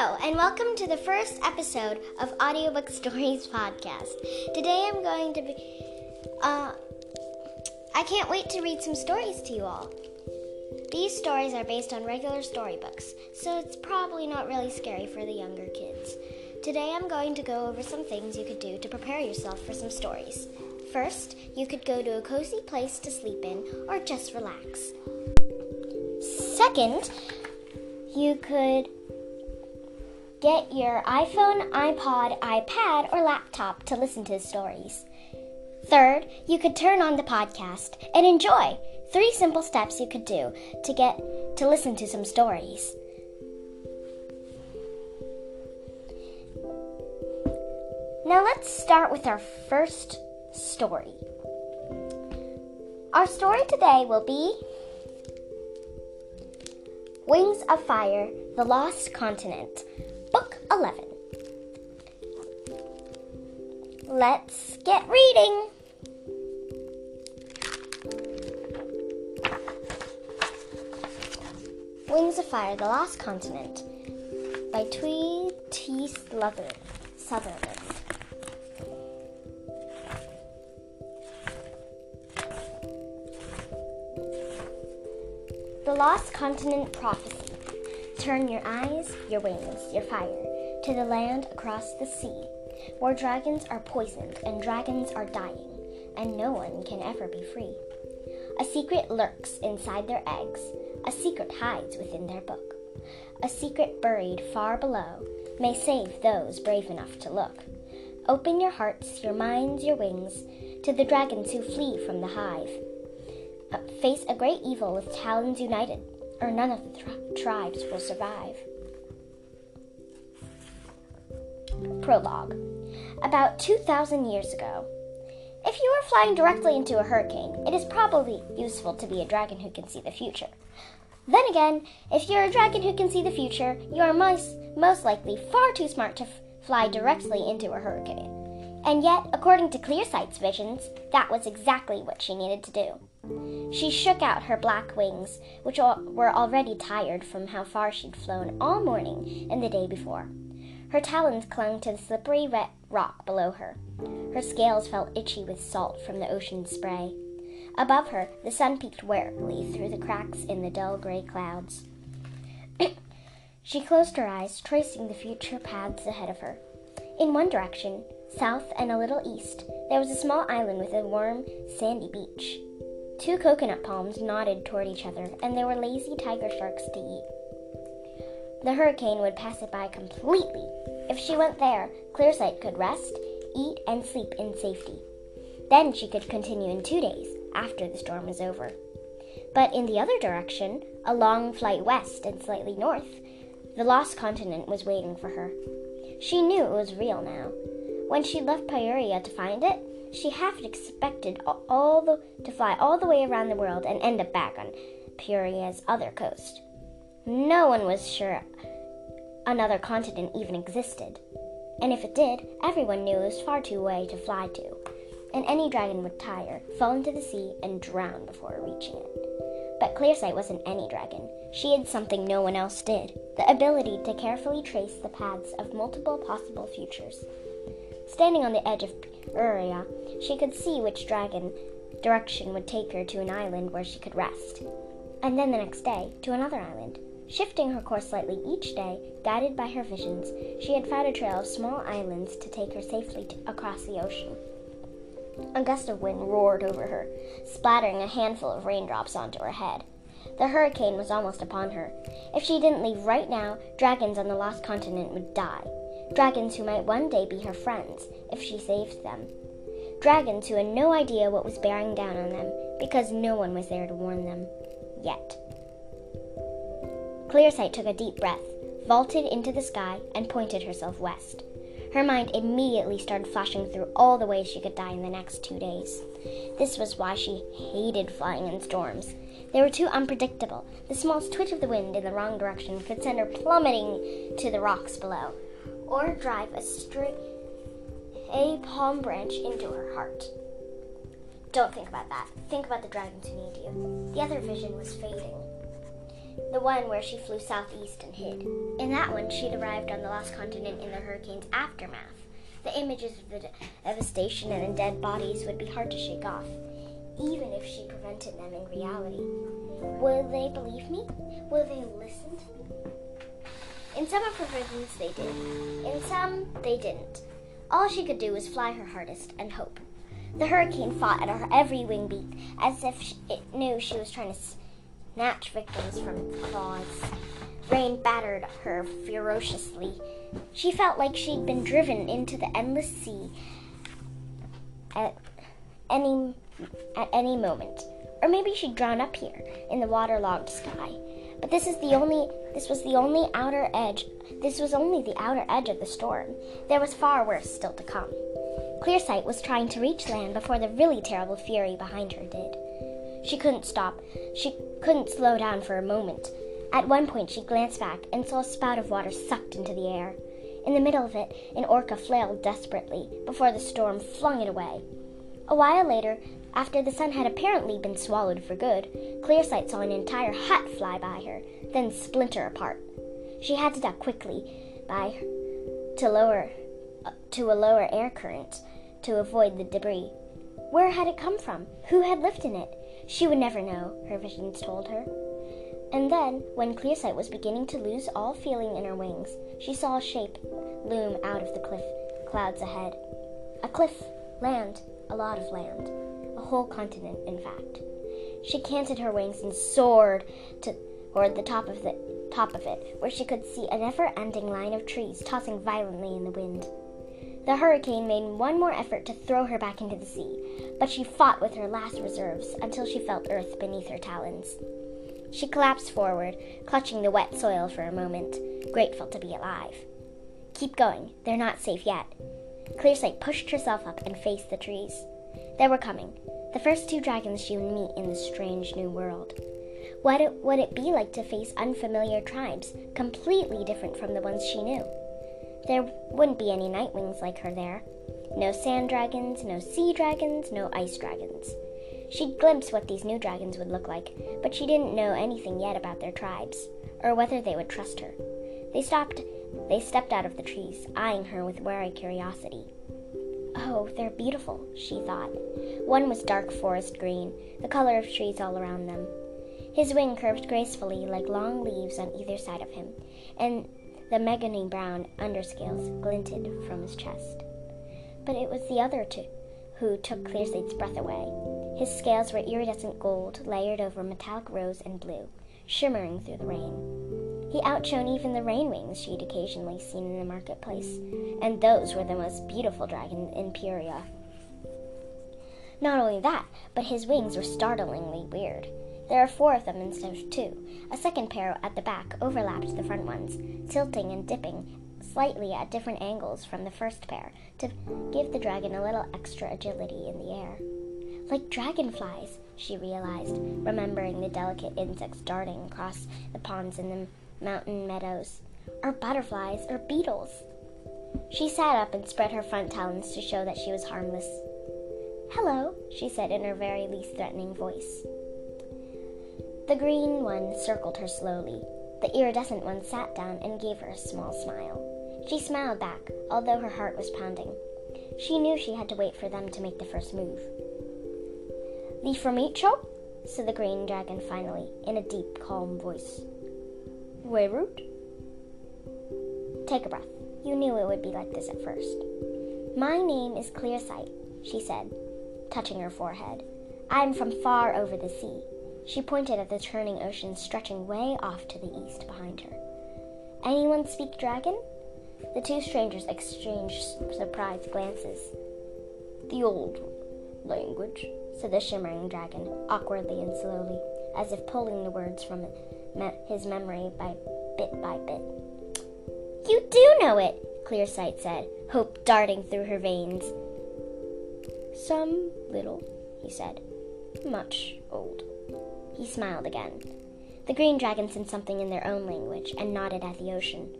Hello, and welcome to the first episode of Audiobook Stories Podcast. Today I'm going to be. Uh, I can't wait to read some stories to you all. These stories are based on regular storybooks, so it's probably not really scary for the younger kids. Today I'm going to go over some things you could do to prepare yourself for some stories. First, you could go to a cozy place to sleep in or just relax. Second, you could get your iPhone, iPod, iPad, or laptop to listen to stories. Third, you could turn on the podcast and enjoy. Three simple steps you could do to get to listen to some stories. Now let's start with our first story. Our story today will be Wings of Fire The Lost Continent, Book 11. Let's get reading. Wings of Fire The Lost Continent by Tui T. Sutherland. The Lost Continent Prophecy. Turn your eyes, your wings, your fire to the land across the sea, where dragons are poisoned and dragons are dying, and no one can ever be free. A secret lurks inside their eggs, a secret hides within their book. A secret buried far below may save those brave enough to look. Open your hearts, your minds, your wings to the dragons who flee from the hive face a great evil with talons united, or none of the tri- tribes will survive. Prologue About 2,000 years ago. If you are flying directly into a hurricane, it is probably useful to be a dragon who can see the future. Then again, if you're a dragon who can see the future, you are most, most likely far too smart to f- fly directly into a hurricane. And yet, according to Clearsight's visions, that was exactly what she needed to do. She shook out her black wings, which were already tired from how far she'd flown all morning and the day before. Her talons clung to the slippery wet rock below her. Her scales felt itchy with salt from the ocean's spray. Above her, the sun peeked warily through the cracks in the dull gray clouds. she closed her eyes, tracing the future paths ahead of her. In one direction, South and a little east, there was a small island with a warm, sandy beach. Two coconut palms nodded toward each other, and there were lazy tiger sharks to eat. The hurricane would pass it by completely. If she went there, Clearsight could rest, eat, and sleep in safety. Then she could continue in two days, after the storm was over. But in the other direction, a long flight west and slightly north, the lost continent was waiting for her. She knew it was real now, when she left Pyrrhia to find it, she half expected all the, to fly all the way around the world and end up back on Pyrrhia's other coast. No one was sure another continent even existed. And if it did, everyone knew it was far too away to fly to, and any dragon would tire, fall into the sea, and drown before reaching it. But Clearsight wasn't any dragon. She had something no one else did the ability to carefully trace the paths of multiple possible futures. Standing on the edge of Pyrrhia, she could see which dragon direction would take her to an island where she could rest, and then the next day to another island. Shifting her course slightly each day, guided by her visions, she had found a trail of small islands to take her safely to, across the ocean. A gust of wind roared over her, splattering a handful of raindrops onto her head. The hurricane was almost upon her. If she didn't leave right now, dragons on the lost continent would die dragons who might one day be her friends if she saved them. Dragons who had no idea what was bearing down on them because no one was there to warn them. Yet. Clearsight took a deep breath, vaulted into the sky, and pointed herself west. Her mind immediately started flashing through all the ways she could die in the next two days. This was why she hated flying in storms. They were too unpredictable. The smallest twitch of the wind in the wrong direction could send her plummeting to the rocks below or drive a stray a palm branch into her heart. Don't think about that. Think about the dragons who need you. The other vision was fading. the one where she flew southeast and hid. In that one, she'd arrived on the lost continent in the hurricane's aftermath. The images of the devastation and the dead bodies would be hard to shake off, even if she prevented them in reality. Will they believe me? Will they listen to me? In some of her visions, they did. In some, they didn't. All she could do was fly her hardest and hope. The hurricane fought at her every wing beat, as if it knew she was trying to snatch victims from its claws. Rain battered her ferociously. She felt like she'd been driven into the endless sea at any at any moment. Or maybe she'd drown up here in the waterlogged sky. But this is the only this was the only outer edge this was only the outer edge of the storm. There was far worse still to come. Clearsight was trying to reach land before the really terrible fury behind her did. She couldn't stop. She couldn't slow down for a moment. At one point, she glanced back and saw a spout of water sucked into the air. In the middle of it, an orca flailed desperately before the storm flung it away. A while later, after the sun had apparently been swallowed for good, Clearsight saw an entire hut fly by her, then splinter apart. She had to duck quickly by to lower uh, to a lower air current to avoid the debris. Where had it come from? Who had lived in it? She would never know, her visions told her. And then, when Clearsight was beginning to lose all feeling in her wings, she saw a shape loom out of the cliff clouds ahead. A cliff, land, a lot of land, whole continent, in fact. She canted her wings and soared to, toward the top of the top of it, where she could see a never-ending line of trees tossing violently in the wind. The hurricane made one more effort to throw her back into the sea, but she fought with her last reserves until she felt earth beneath her talons. She collapsed forward, clutching the wet soil for a moment, grateful to be alive. Keep going, they're not safe yet. Clearsight pushed herself up and faced the trees. They were coming, the first two dragons she would meet in this strange new world. What it, would it be like to face unfamiliar tribes, completely different from the ones she knew? There wouldn't be any nightwings like her there. No sand dragons, no sea dragons, no ice dragons. She'd glimpsed what these new dragons would look like, but she didn't know anything yet about their tribes, or whether they would trust her. They stopped they stepped out of the trees, eyeing her with wary curiosity. Oh, they're beautiful, she thought. One was dark forest green, the color of trees all around them. His wing curved gracefully like long leaves on either side of him, and the mahogany brown underscales glinted from his chest. But it was the other two who took Clearsight's breath away. His scales were iridescent gold, layered over metallic rose and blue, shimmering through the rain. He outshone even the rainwings she'd occasionally seen in the marketplace, and those were the most beautiful dragon in Pyrrhia. Not only that, but his wings were startlingly weird. There are four of them instead of two. A second pair at the back overlapped the front ones, tilting and dipping slightly at different angles from the first pair to give the dragon a little extra agility in the air. Like dragonflies, she realized, remembering the delicate insects darting across the ponds in the mountain meadows, or butterflies, or beetles. She sat up and spread her front talons to show that she was harmless. Hello, she said in her very least threatening voice. The green one circled her slowly. The iridescent one sat down and gave her a small smile. She smiled back, although her heart was pounding. She knew she had to wait for them to make the first move. Li Formicho? said the green dragon finally, in a deep, calm voice. Weirut? Take a breath. You knew it would be like this at first. My name is Clear Sight, she said, touching her forehead. I am from far over the sea. She pointed at the churning ocean stretching way off to the east behind her. Anyone speak dragon? The two strangers exchanged surprised glances. The old language, said the shimmering dragon, awkwardly and slowly, as if pulling the words from his memory by bit by bit. You do know it, Clearsight said, hope darting through her veins. Some little, he said. Much old. He smiled again. The green dragon said something in their own language and nodded at the ocean.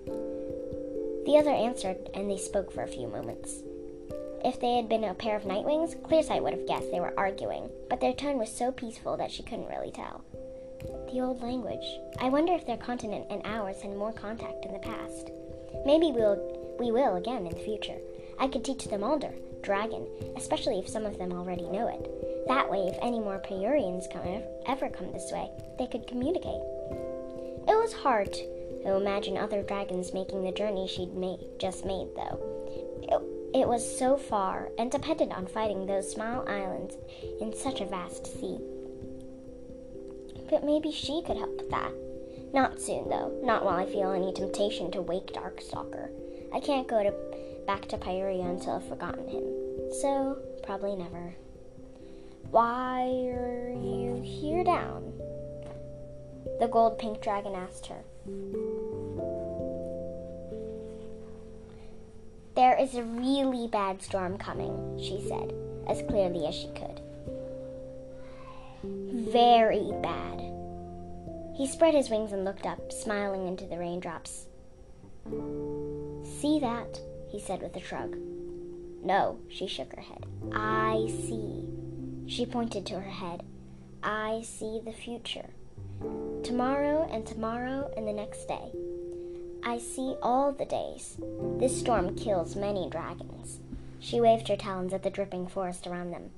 The other answered, and they spoke for a few moments. If they had been a pair of nightwings, Clearsight would have guessed they were arguing, but their tone was so peaceful that she couldn't really tell. The old language. I wonder if their continent and ours had more contact in the past. Maybe we'll we will again in the future. I could teach them Alder, dragon, especially if some of them already know it. That way, if any more Pyrrhians come ever come this way, they could communicate. It was hard to imagine other dragons making the journey she'd made, just made, though. It, it was so far and depended on fighting those small islands in such a vast sea. But maybe she could help with that. Not soon, though. Not while I feel any temptation to wake Darkstalker. I can't go to back to Pyrrhia until I've forgotten him. So, probably never. Why are you here down? The gold pink dragon asked her. There is a really bad storm coming, she said, as clearly as she could. Very bad. He spread his wings and looked up, smiling into the raindrops. See that? he said with a shrug. No, she shook her head. I see. She pointed to her head. I see the future. Tomorrow and tomorrow and the next day. I see all the days. This storm kills many dragons. She waved her talons at the dripping forest around them,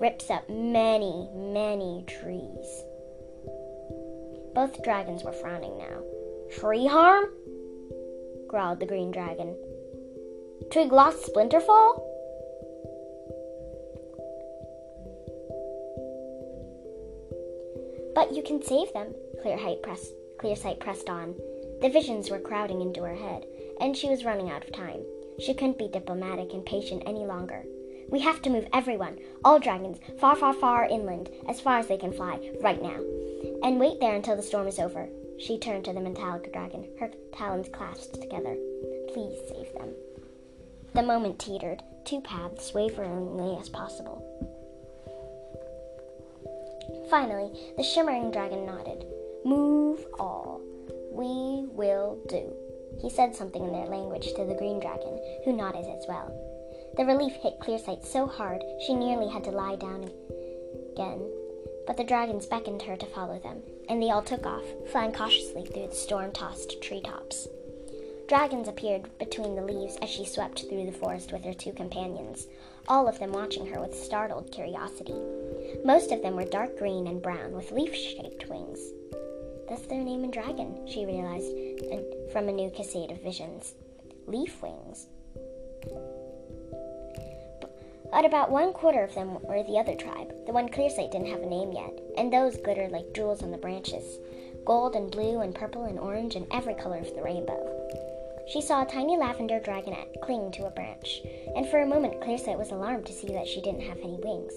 rips up many, many trees. Both dragons were frowning now. Tree harm? growled the green dragon. Twig lost Splinterfall? But you can save them, Clearsight pressed, Clearsight pressed on. The visions were crowding into her head, and she was running out of time. She couldn't be diplomatic and patient any longer. We have to move everyone, all dragons, far, far, far inland, as far as they can fly, right now. And wait there until the storm is over. She turned to the metallic dragon, her talons clasped together. Please save them. The moment teetered, two paths waveringly as possible. Finally, the shimmering dragon nodded. Move all. We will do. He said something in their language to the green dragon, who nodded as well. The relief hit Clearsight so hard she nearly had to lie down again. But the dragons beckoned her to follow them, and they all took off, flying cautiously through the storm tossed treetops. Dragons appeared between the leaves as she swept through the forest with her two companions, all of them watching her with startled curiosity. Most of them were dark green and brown with leaf shaped wings. That's their name in dragon, she realized from a new cascade of visions. Leaf wings. But about one quarter of them were the other tribe. The one Clearsight didn't have a name yet, and those glittered like jewels on the branches gold and blue and purple and orange and every color of the rainbow. She saw a tiny lavender dragonette cling to a branch, and for a moment Clearsight was alarmed to see that she didn't have any wings.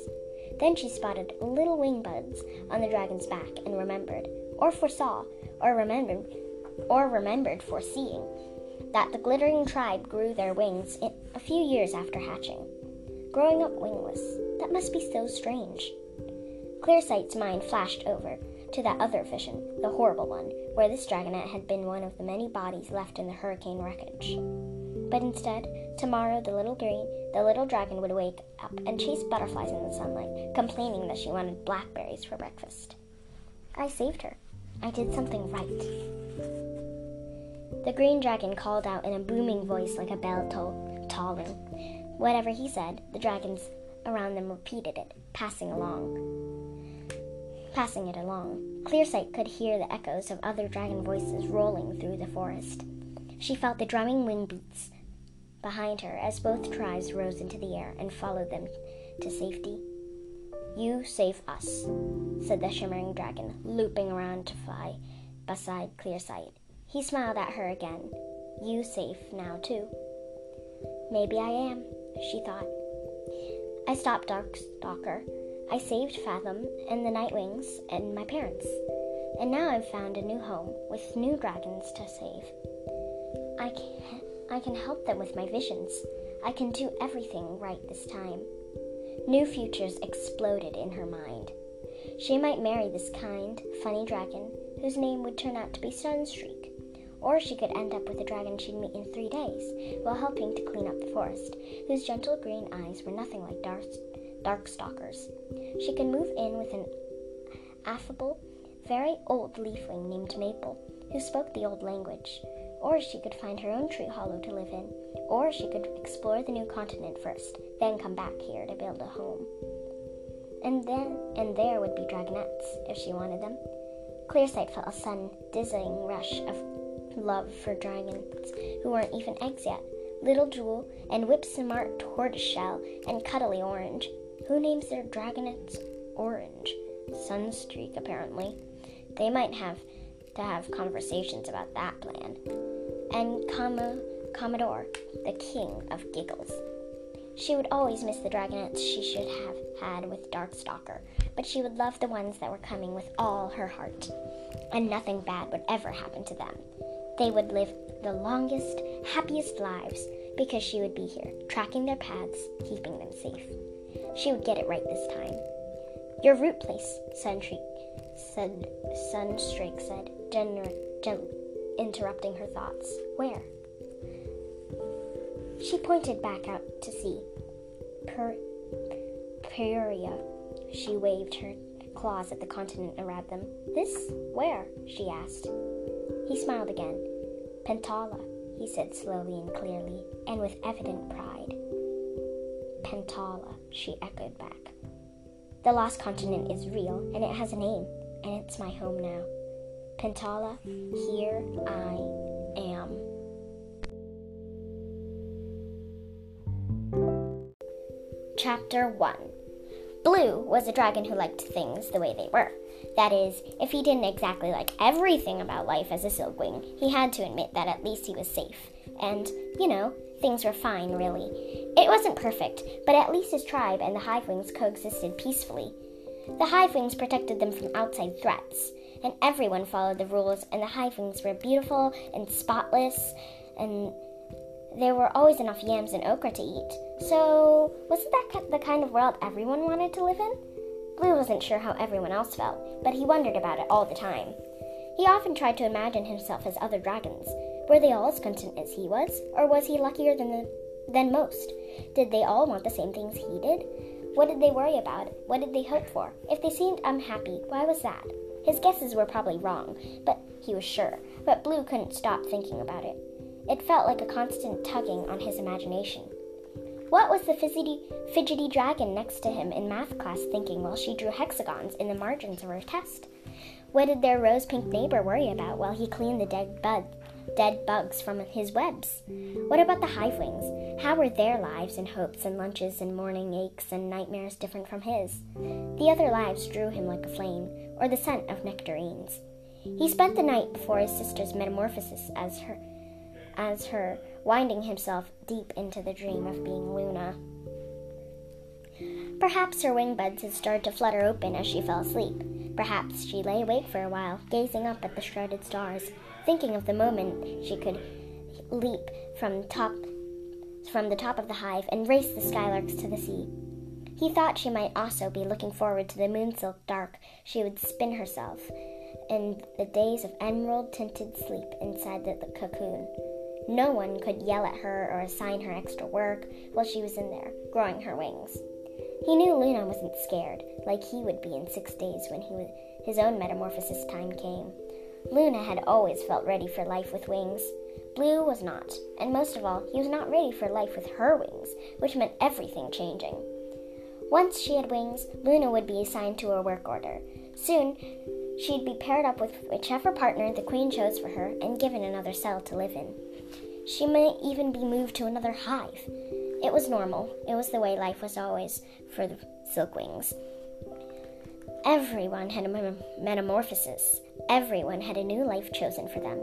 Then she spotted little wing buds on the dragon's back and remembered, or foresaw, or remembered, or remembered foreseeing, that the glittering tribe grew their wings a few years after hatching. Growing up wingless, that must be so strange. Clearsight's mind flashed over to that other vision, the horrible one, where this dragonette had been one of the many bodies left in the hurricane wreckage. But instead, tomorrow the little green, the little dragon would wake up and chase butterflies in the sunlight, complaining that she wanted blackberries for breakfast. I saved her. I did something right. The green dragon called out in a booming voice like a bell toll- tolling. Whatever he said, the dragons around them repeated it, passing along passing it along. Clearsight could hear the echoes of other dragon voices rolling through the forest. She felt the drumming wing beats behind her as both tribes rose into the air and followed them to safety. You save us, said the shimmering dragon, looping around to fly beside Clearsight. He smiled at her again. You safe now, too. Maybe I am, she thought. I stopped Darkstalker I saved Fathom and the Nightwings and my parents. And now I've found a new home with new dragons to save. I can, I can help them with my visions. I can do everything right this time. New futures exploded in her mind. She might marry this kind, funny dragon whose name would turn out to be Sunstreak. Or she could end up with a dragon she'd meet in three days while helping to clean up the forest, whose gentle green eyes were nothing like Darkstalker's. She could move in with an affable very old leafwing named Maple, who spoke the old language. Or she could find her own tree hollow to live in. Or she could explore the new continent first, then come back here to build a home. And then and there would be dragonettes, if she wanted them. Clearsight felt a sudden dizzying rush of love for dragons who weren't even eggs yet. Little Jewel and Whip Smart Tortoiseshell and Cuddly Orange. Who names their dragonettes Orange? Sunstreak, apparently. They might have to have conversations about that plan. And Com- Commodore, the king of giggles. She would always miss the dragonettes she should have had with Darkstalker, but she would love the ones that were coming with all her heart. And nothing bad would ever happen to them. They would live the longest, happiest lives because she would be here, tracking their paths, keeping them safe. She would get it right this time. Your root place, Sunstreak said, Sunstreak said, gener- gen- interrupting her thoughts. Where? She pointed back out to sea. Per- Pyrrhia. She waved her claws at the continent around them. This? Where? she asked. He smiled again. Pantala, he said slowly and clearly, and with evident pride. Pantala, she echoed back. The lost continent is real, and it has a name, and it's my home now. Pantala, here I am. Chapter 1 Blue was a dragon who liked things the way they were. That is, if he didn't exactly like everything about life as a silkwing, he had to admit that at least he was safe. And, you know, things were fine, really. It wasn't perfect, but at least his tribe and the Hivewings coexisted peacefully. The Hivewings protected them from outside threats, and everyone followed the rules, and the Hivewings were beautiful and spotless, and there were always enough yams and okra to eat. So, wasn't that the kind of world everyone wanted to live in? Blue wasn't sure how everyone else felt, but he wondered about it all the time. He often tried to imagine himself as other dragons. Were they all as content as he was, or was he luckier than the, than most? Did they all want the same things he did? What did they worry about? What did they hope for? If they seemed unhappy, why was that? His guesses were probably wrong, but he was sure. But Blue couldn't stop thinking about it. It felt like a constant tugging on his imagination. What was the fidgety, fidgety dragon next to him in math class thinking while she drew hexagons in the margins of her test? What did their rose pink neighbor worry about while he cleaned the dead, bud, dead bugs from his webs? What about the hive wings? How were their lives and hopes and lunches and morning aches and nightmares different from his? The other lives drew him like a flame, or the scent of nectarines. He spent the night before his sister's metamorphosis as her as her, winding himself deep into the dream of being Luna. Perhaps her wing buds had started to flutter open as she fell asleep. Perhaps she lay awake for a while, gazing up at the shrouded stars, thinking of the moment she could leap from top from the top of the hive and race the skylarks to the sea. He thought she might also be looking forward to the moonsilk dark she would spin herself in the days of emerald tinted sleep inside the, the cocoon. No one could yell at her or assign her extra work while she was in there, growing her wings. He knew Luna wasn't scared, like he would be in six days when he was, his own metamorphosis time came. Luna had always felt ready for life with wings. Blue was not, and most of all, he was not ready for life with her wings, which meant everything changing. Once she had wings, Luna would be assigned to a work order. Soon, she'd be paired up with whichever partner the queen chose for her and given another cell to live in. She might even be moved to another hive. It was normal. It was the way life was always for the silkwings. Everyone had a metamorphosis. Everyone had a new life chosen for them.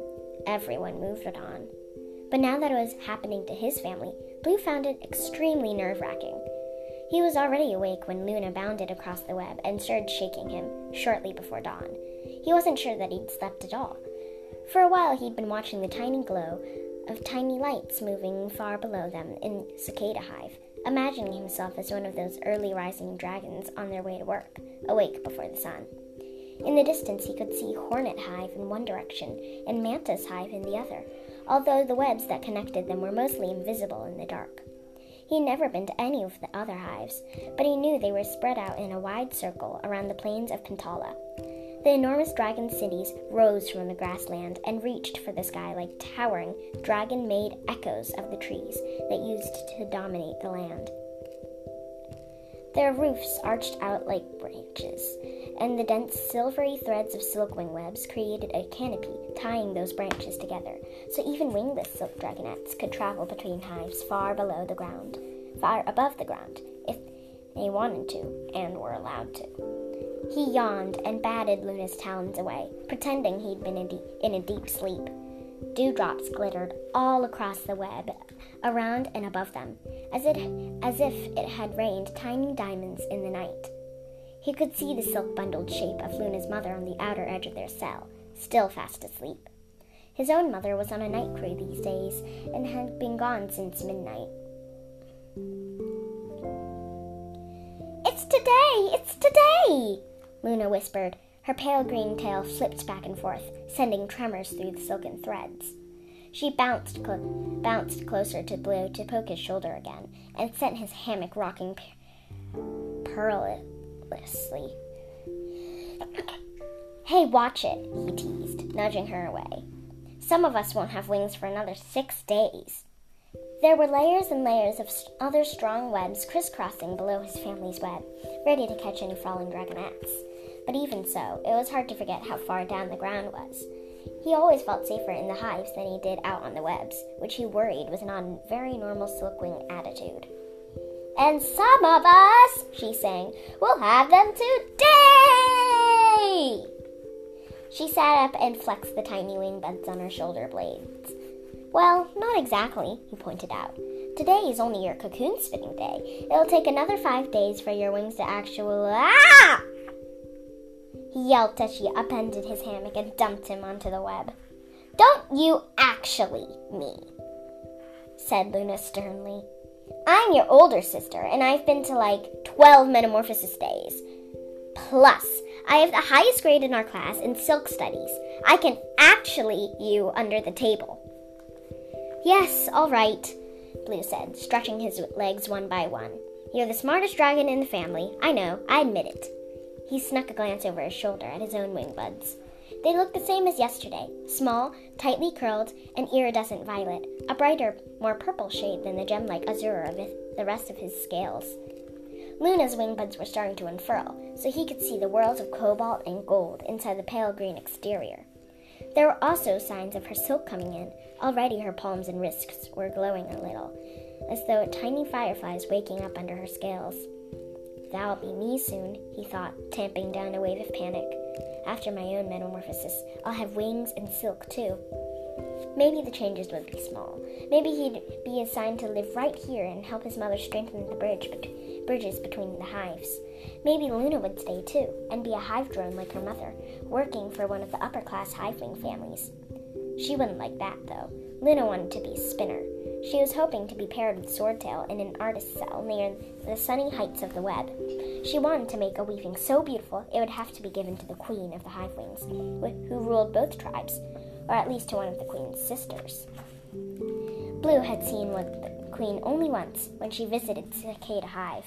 Everyone moved on. But now that it was happening to his family, Blue found it extremely nerve wracking. He was already awake when Luna bounded across the web and started shaking him shortly before dawn. He wasn't sure that he'd slept at all. For a while, he'd been watching the tiny glow of tiny lights moving far below them in Cicada Hive, imagining himself as one of those early rising dragons on their way to work, awake before the sun. In the distance, he could see Hornet Hive in one direction and Mantis Hive in the other, although the webs that connected them were mostly invisible in the dark. He'd never been to any of the other hives, but he knew they were spread out in a wide circle around the plains of Pantala. The enormous dragon cities rose from the grassland and reached for the sky like towering, dragon made echoes of the trees that used to dominate the land. Their roofs arched out like branches, and the dense silvery threads of silkwing webs created a canopy tying those branches together, so even wingless silk dragonettes could travel between hives far below the ground, far above the ground, if they wanted to and were allowed to. He yawned and batted Luna's talons away, pretending he'd been in a deep sleep. Dewdrops glittered all across the web, around and above them, as, it, as if it had rained tiny diamonds in the night. He could see the silk bundled shape of Luna's mother on the outer edge of their cell, still fast asleep. His own mother was on a night crew these days and had been gone since midnight. It's today! It's today! Luna whispered, her pale green tail flipped back and forth, sending tremors through the silken threads. She bounced, cl- bounced closer to Blue to poke his shoulder again, and sent his hammock rocking perilously. hey, watch it, he teased, nudging her away. Some of us won't have wings for another six days. There were layers and layers of other strong webs crisscrossing below his family's web, ready to catch any falling dragonettes. But even so, it was hard to forget how far down the ground was. He always felt safer in the hives than he did out on the webs, which he worried was not a very normal silkwing attitude. And some of us, she sang, will have them today! She sat up and flexed the tiny wing buds on her shoulder blades. Well, not exactly, he pointed out. Today is only your cocoon spinning day. It'll take another five days for your wings to actually. Ah! Yelped as she upended his hammock and dumped him onto the web. Don't you actually, me, said Luna sternly. I'm your older sister, and I've been to like 12 metamorphosis days. Plus, I have the highest grade in our class in silk studies. I can actually you under the table. Yes, all right, Blue said, stretching his legs one by one. You're the smartest dragon in the family. I know, I admit it. He snuck a glance over his shoulder at his own wing buds. They looked the same as yesterday small, tightly curled, and iridescent violet, a brighter, more purple shade than the gem like azure of the rest of his scales. Luna's wing buds were starting to unfurl, so he could see the worlds of cobalt and gold inside the pale green exterior. There were also signs of her silk coming in. Already her palms and wrists were glowing a little, as though tiny fireflies waking up under her scales. That'll be me soon, he thought, tamping down a wave of panic. After my own metamorphosis, I'll have wings and silk too. Maybe the changes would be small. Maybe he'd be assigned to live right here and help his mother strengthen the bridge bridges between the hives. Maybe Luna would stay too and be a hive drone like her mother, working for one of the upper class hive wing families. She wouldn't like that though. Luna wanted to be a spinner. She was hoping to be paired with Swordtail in an artist's cell near the sunny heights of the web. She wanted to make a weaving so beautiful it would have to be given to the queen of the Hivewings, who ruled both tribes, or at least to one of the queen's sisters. Blue had seen the queen only once when she visited Cicada Hive.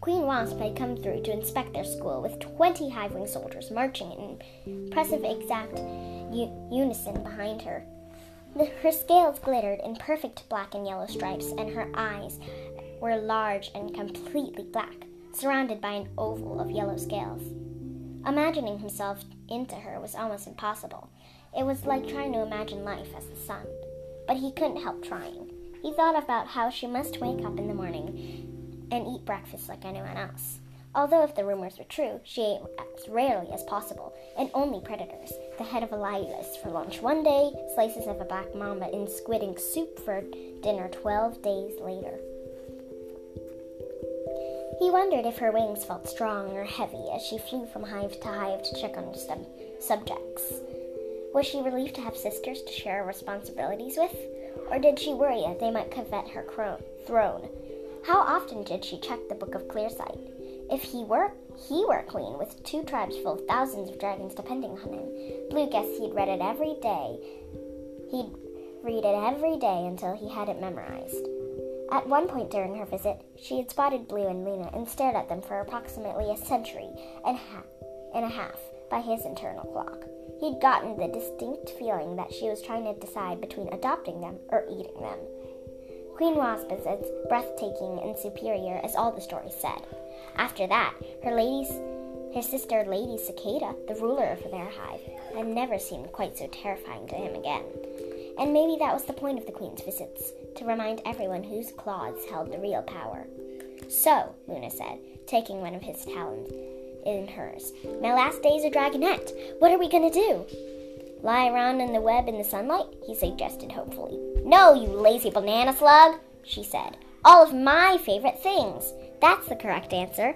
Queen Wasp had come through to inspect their school with 20 Hivewing soldiers marching in impressive exact u- unison behind her. Her scales glittered in perfect black and yellow stripes, and her eyes were large and completely black, surrounded by an oval of yellow scales. Imagining himself into her was almost impossible. It was like trying to imagine life as the sun. But he couldn't help trying. He thought about how she must wake up in the morning and eat breakfast like anyone else. Although, if the rumors were true, she ate as rarely as possible, and only predators. The head of a lioness for lunch one day, slices of a black mamba in squid ink soup for dinner 12 days later. He wondered if her wings felt strong or heavy as she flew from hive to hive to check on sub- subjects. Was she relieved to have sisters to share responsibilities with? Or did she worry that they might covet her cro- throne? How often did she check the Book of Clearsight? If he were he were queen with two tribes full of thousands of dragons depending on him, Blue guessed he'd read it every day. He'd read it every day until he had it memorized. At one point during her visit, she had spotted Blue and Luna and stared at them for approximately a century and, ha- and a half by his internal clock. He'd gotten the distinct feeling that she was trying to decide between adopting them or eating them. Queen Wasp is as breathtaking and superior as all the stories said. After that, her ladies, her sister Lady Cicada, the ruler of their hive, had never seemed quite so terrifying to him again. And maybe that was the point of the Queen's visits, to remind everyone whose claws held the real power. So, Luna said, taking one of his talons in hers, my last day as a dragonette. What are we going to do? Lie around in the web in the sunlight? He suggested hopefully. No, you lazy banana slug, she said. All of my favorite things. That's the correct answer.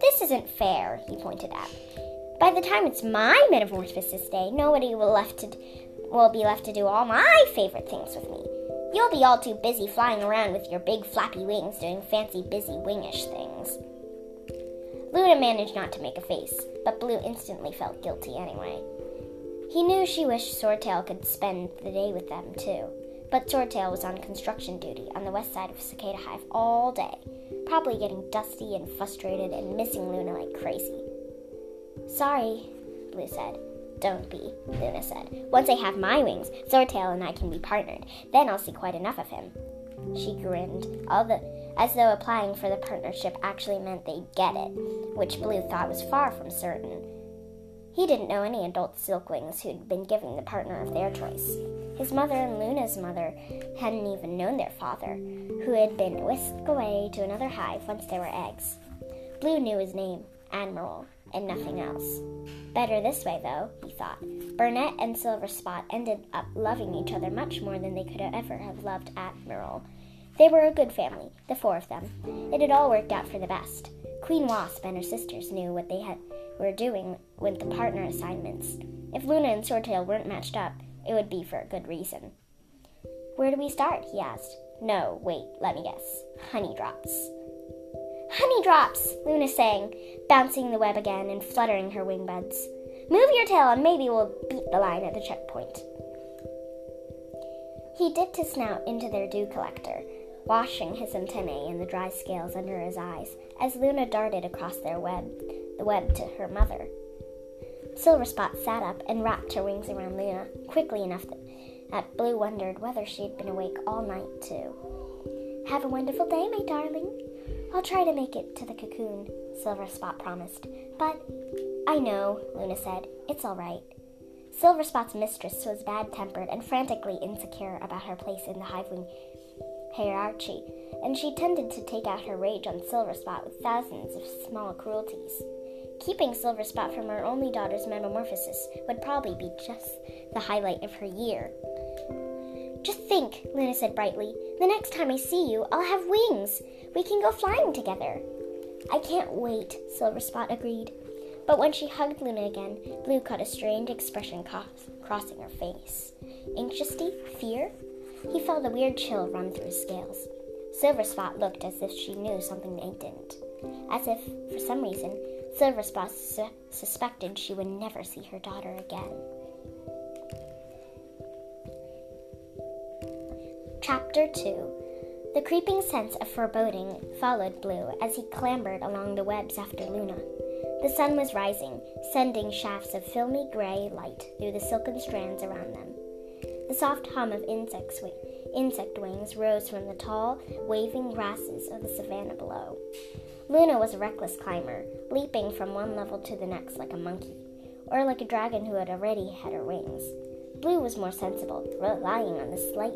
This isn't fair, he pointed out. By the time it's my metamorphosis day, nobody will left to will be left to do all my favorite things with me. You'll be all too busy flying around with your big flappy wings doing fancy busy wingish things. Luna managed not to make a face, but Blue instantly felt guilty anyway. He knew she wished Swordtail could spend the day with them too, but Swordtail was on construction duty on the west side of Cicada Hive all day, probably getting dusty and frustrated and missing Luna like crazy. Sorry, Blue said. Don't be, Luna said. Once I have my wings, Swordtail and I can be partnered. Then I'll see quite enough of him. She grinned, as though applying for the partnership actually meant they'd get it, which Blue thought was far from certain. He didn't know any adult silkwings who'd been given the partner of their choice. His mother and Luna's mother hadn't even known their father, who had been whisked away to another hive once they were eggs. Blue knew his name, Admiral, and nothing else. Better this way, though, he thought. Burnet and Silverspot ended up loving each other much more than they could ever have loved Admiral. They were a good family, the four of them. It had all worked out for the best. Queen Wasp and her sisters knew what they had, were doing with the partner assignments. If Luna and Swordtail weren't matched up, it would be for a good reason. Where do we start? he asked. No, wait, let me guess. Honey drops. Honey drops, Luna sang, bouncing the web again and fluttering her wing buds. Move your tail and maybe we'll beat the line at the checkpoint. He dipped his snout into their dew collector, washing his antennae in the dry scales under his eyes as Luna darted across their web, the web to her mother. Silverspot sat up and wrapped her wings around Luna quickly enough that Blue wondered whether she had been awake all night, too. Have a wonderful day, my darling, I'll try to make it to the cocoon, Silverspot promised. But I know, Luna said. It's all right. Silverspot's mistress was bad tempered and frantically insecure about her place in the hivewing hierarchy, and she tended to take out her rage on Silverspot with thousands of small cruelties. Keeping Silverspot from her only daughter's metamorphosis would probably be just the highlight of her year. Just think, Luna said brightly. The next time I see you, I'll have wings. We can go flying together. I can't wait, Silverspot agreed. But when she hugged Luna again, Blue caught a strange expression crossing her face. Anxiety? Fear? He felt a weird chill run through his scales. Silverspot looked as if she knew something they didn't. As if, for some reason, Silverspot su- suspected she would never see her daughter again. Chapter 2 The creeping sense of foreboding followed Blue as he clambered along the webs after Luna. The sun was rising, sending shafts of filmy gray light through the silken strands around them. The soft hum of insects, insect wings rose from the tall, waving grasses of the savannah below. Luna was a reckless climber, leaping from one level to the next like a monkey, or like a dragon who had already had her wings. Blue was more sensible, relying on the slight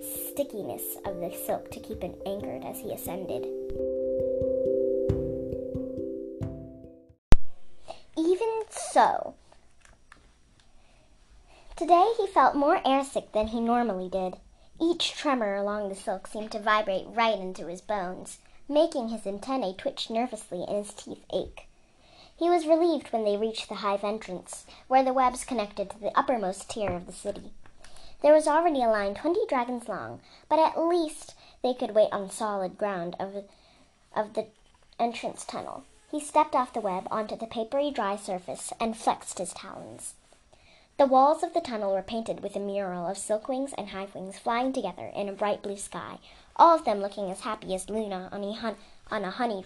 stickiness of the silk to keep him anchored as he ascended. Even so, today he felt more airsick than he normally did. Each tremor along the silk seemed to vibrate right into his bones, making his antennae twitch nervously and his teeth ache. He was relieved when they reached the hive entrance, where the webs connected to the uppermost tier of the city. There was already a line twenty dragons long, but at least they could wait on solid ground of, of the entrance tunnel. He stepped off the web onto the papery dry surface and flexed his talons. The walls of the tunnel were painted with a mural of silkwings and hivewings flying together in a bright blue sky, all of them looking as happy as Luna on a, hun- on a honey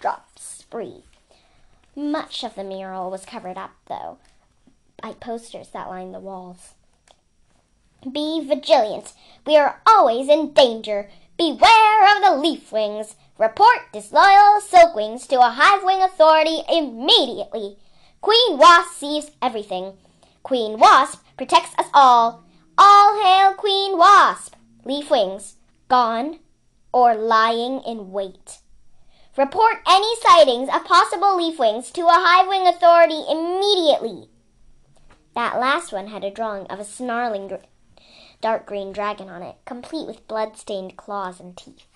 drop spree. Much of the mural was covered up, though, by posters that lined the walls. Be vigilant. We are always in danger. Beware of the leaf wings. Report disloyal silkwings to a hive wing authority immediately. Queen Wasp sees everything. Queen Wasp protects us all. All hail Queen Wasp. Leaf wings gone or lying in wait. Report any sightings of possible leaf wings to a hive wing authority immediately. That last one had a drawing of a snarling dark green dragon on it, complete with blood-stained claws and teeth.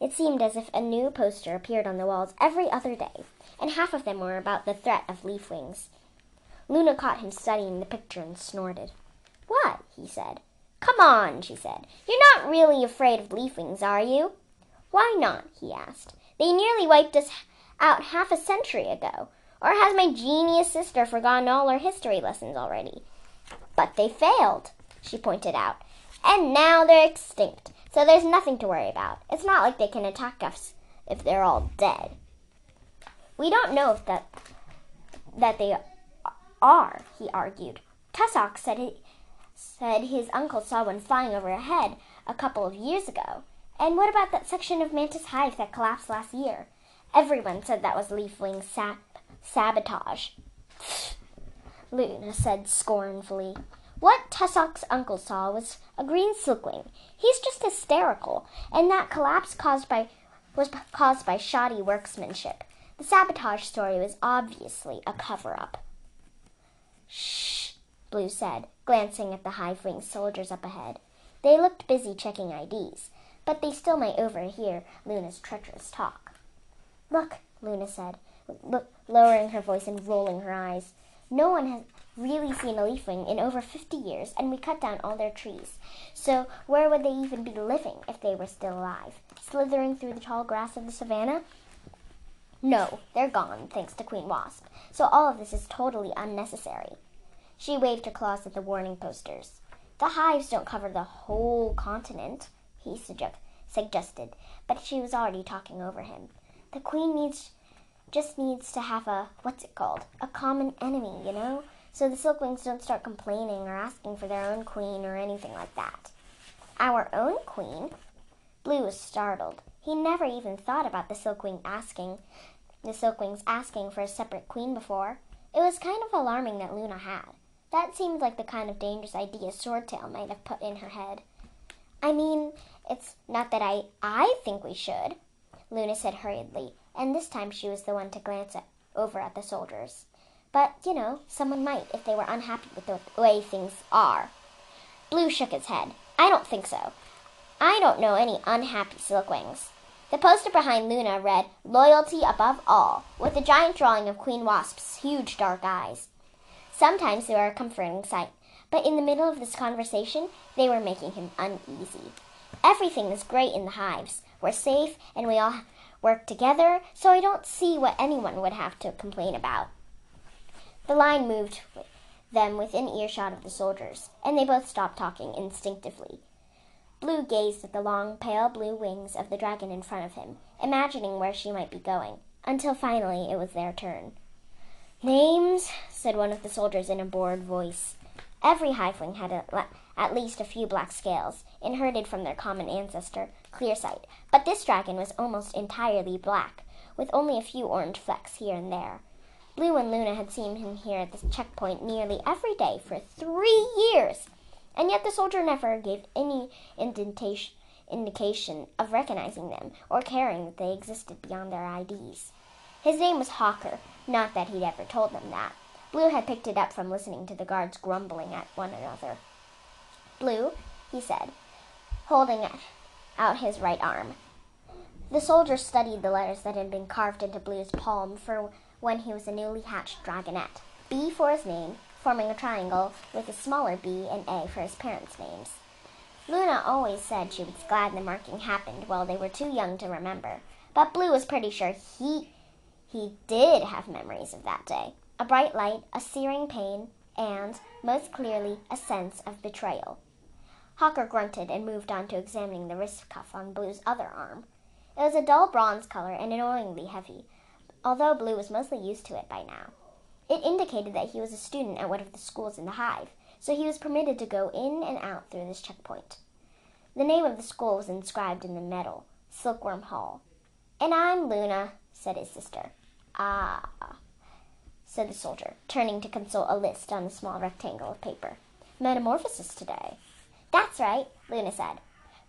It seemed as if a new poster appeared on the walls every other day, and half of them were about the threat of leaf wings. Luna caught him studying the picture and snorted. What? he said. Come on, she said. You're not really afraid of leaf wings, are you? Why not? he asked. They nearly wiped us out half a century ago. Or has my genius sister forgotten all her history lessons already? But they failed she pointed out. And now they're extinct, so there's nothing to worry about. It's not like they can attack us if they're all dead. We don't know if that that they are, he argued. Tussock said he, said his uncle saw one flying overhead a couple of years ago. And what about that section of Mantis Hive that collapsed last year? Everyone said that was Leafwing sab- sabotage. Luna said scornfully. What Tussock's uncle saw was a green silkwing. He's just hysterical, and that collapse caused by was caused by shoddy workmanship. The sabotage story was obviously a cover-up. Shh, Blue said, glancing at the high winged soldiers up ahead. They looked busy checking IDs, but they still might overhear Luna's treacherous talk. Look, Luna said, lowering her voice and rolling her eyes. No one has really seen a leafwing in over 50 years, and we cut down all their trees. So where would they even be living if they were still alive? Slithering through the tall grass of the savannah? No, they're gone, thanks to Queen Wasp. So all of this is totally unnecessary. She waved her claws at the warning posters. The hives don't cover the whole continent, he suggest- suggested, but she was already talking over him. The queen needs just needs to have a what's it called? A common enemy, you know? so the Silkwings don't start complaining or asking for their own queen or anything like that. Our own queen? Blue was startled. He never even thought about the Silkwing asking the Silkwings asking for a separate queen before. It was kind of alarming that Luna had. That seemed like the kind of dangerous idea Swordtail might have put in her head. I mean, it's not that I I think we should, Luna said hurriedly, and this time she was the one to glance at, over at the soldiers. But, you know, someone might if they were unhappy with the way things are. Blue shook his head. I don't think so. I don't know any unhappy silkwings. The poster behind Luna read, Loyalty above all, with a giant drawing of Queen Wasp's huge dark eyes. Sometimes they were a comforting sight, but in the middle of this conversation, they were making him uneasy. Everything is great in the hives. We're safe, and we all work together, so I don't see what anyone would have to complain about. The line moved them within earshot of the soldiers, and they both stopped talking instinctively. Blue gazed at the long, pale blue wings of the dragon in front of him, imagining where she might be going, until finally it was their turn. Names, said one of the soldiers in a bored voice. Every hivewing had a, at least a few black scales, inherited from their common ancestor, Clearsight, but this dragon was almost entirely black, with only a few orange flecks here and there. Blue and Luna had seen him here at this checkpoint nearly every day for three years, and yet the soldier never gave any indication of recognizing them or caring that they existed beyond their IDs. His name was Hawker, not that he'd ever told them that. Blue had picked it up from listening to the guards grumbling at one another. Blue, he said, holding out his right arm. The soldier studied the letters that had been carved into Blue's palm for when he was a newly hatched dragonette. B for his name, forming a triangle with a smaller B and A for his parents' names. Luna always said she was glad the marking happened while they were too young to remember, but Blue was pretty sure he he did have memories of that day. A bright light, a searing pain, and, most clearly, a sense of betrayal. Hawker grunted and moved on to examining the wrist cuff on Blue's other arm. It was a dull bronze color and annoyingly heavy, although Blue was mostly used to it by now. It indicated that he was a student at one of the schools in the hive, so he was permitted to go in and out through this checkpoint. The name of the school was inscribed in the metal, Silkworm Hall. And I'm Luna, said his sister. Ah, said the soldier, turning to consult a list on a small rectangle of paper. Metamorphosis today. That's right, Luna said.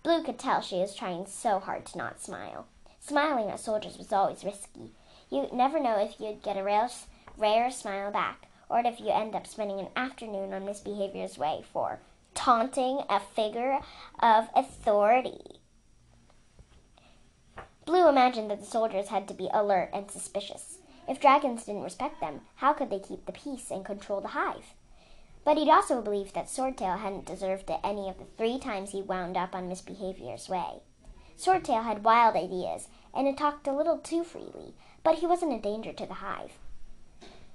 Blue could tell she was trying so hard to not smile. Smiling at soldiers was always risky. You never know if you'd get a rare, rare smile back, or if you end up spending an afternoon on Misbehavior's way for taunting a figure of authority. Blue imagined that the soldiers had to be alert and suspicious. If dragons didn't respect them, how could they keep the peace and control the hive? But he'd also believed that Swordtail hadn't deserved it any of the three times he wound up on Misbehavior's way. Swordtail had wild ideas and had talked a little too freely, but he wasn't a danger to the hive.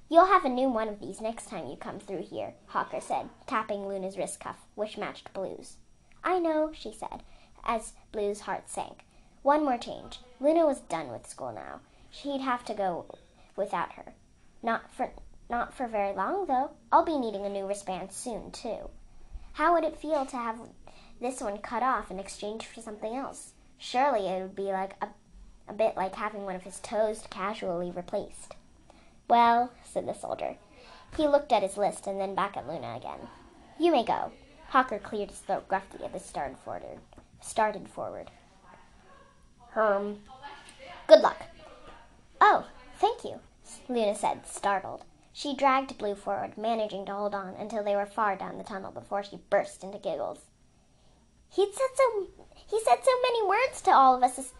You'll have a new one of these next time you come through here, Hawker said, tapping Luna's wrist cuff, which matched Blue's. I know, she said, as Blue's heart sank. One more change. Luna was done with school now. She'd have to go without her. Not for not for very long, though. I'll be needing a new wristband soon, too. How would it feel to have this one cut off in exchange for something else? Surely it would be like a, a bit like having one of his toes casually replaced. Well, said the soldier. He looked at his list and then back at Luna again. You may go. Hawker cleared his throat gruffly he started forward. Started forward. Herm. Good luck. Oh, thank you, Luna said, startled. She dragged Blue forward, managing to hold on until they were far down the tunnel before she burst into giggles. He'd said so he said so many words to all of us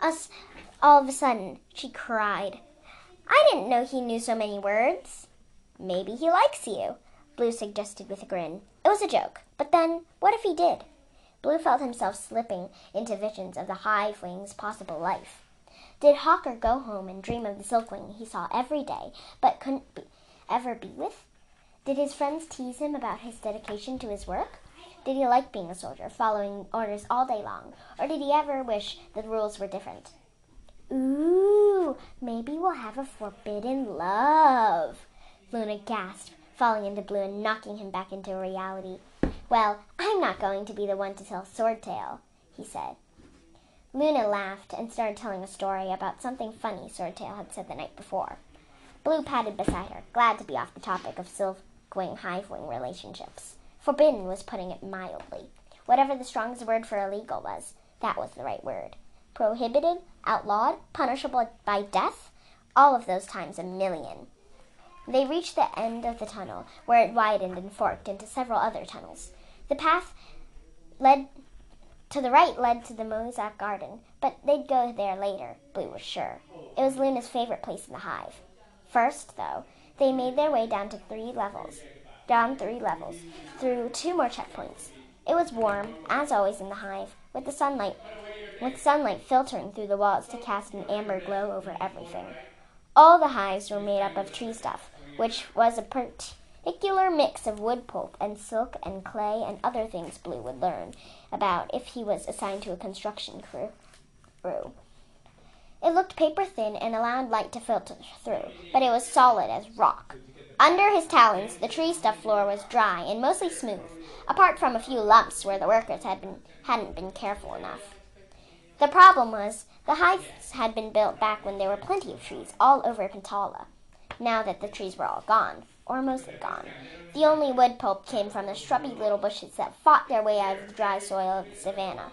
us all of a sudden, she cried. I didn't know he knew so many words. Maybe he likes you, Blue suggested with a grin. It was a joke, but then, what if he did? Blue felt himself slipping into visions of the hive wing's possible life. Did Hawker go home and dream of the silkwing he saw every day, but couldn't be, ever be with? Did his friends tease him about his dedication to his work? Did he like being a soldier, following orders all day long, or did he ever wish the rules were different? Ooh, maybe we'll have a forbidden love, Luna gasped, falling into Blue and knocking him back into reality. Well, I'm not going to be the one to tell Swordtail, he said. Luna laughed and started telling a story about something funny Swordtail had said the night before. Blue padded beside her, glad to be off the topic of silkwing hivewing relationships. Forbidden was putting it mildly. Whatever the strongest word for illegal was, that was the right word. Prohibited, outlawed, punishable by death, all of those times a million. They reached the end of the tunnel, where it widened and forked into several other tunnels. The path led to the right led to the mosaic garden, but they'd go there later, Blue was sure. It was Luna's favorite place in the hive. First, though, they made their way down to three levels, down three levels, through two more checkpoints. It was warm, as always in the hive, with the sunlight with sunlight filtering through the walls to cast an amber glow over everything. All the hives were made up of tree stuff, which was a particular mix of wood pulp and silk and clay and other things Blue would learn about if he was assigned to a construction crew. It looked paper thin and allowed light to filter through, but it was solid as rock. Under his talons, the tree stuff floor was dry and mostly smooth, apart from a few lumps where the workers had been, hadn't been careful enough. The problem was, the hives had been built back when there were plenty of trees all over Pantala. Now that the trees were all gone, or mostly gone, the only wood pulp came from the shrubby little bushes that fought their way out of the dry soil of the savannah.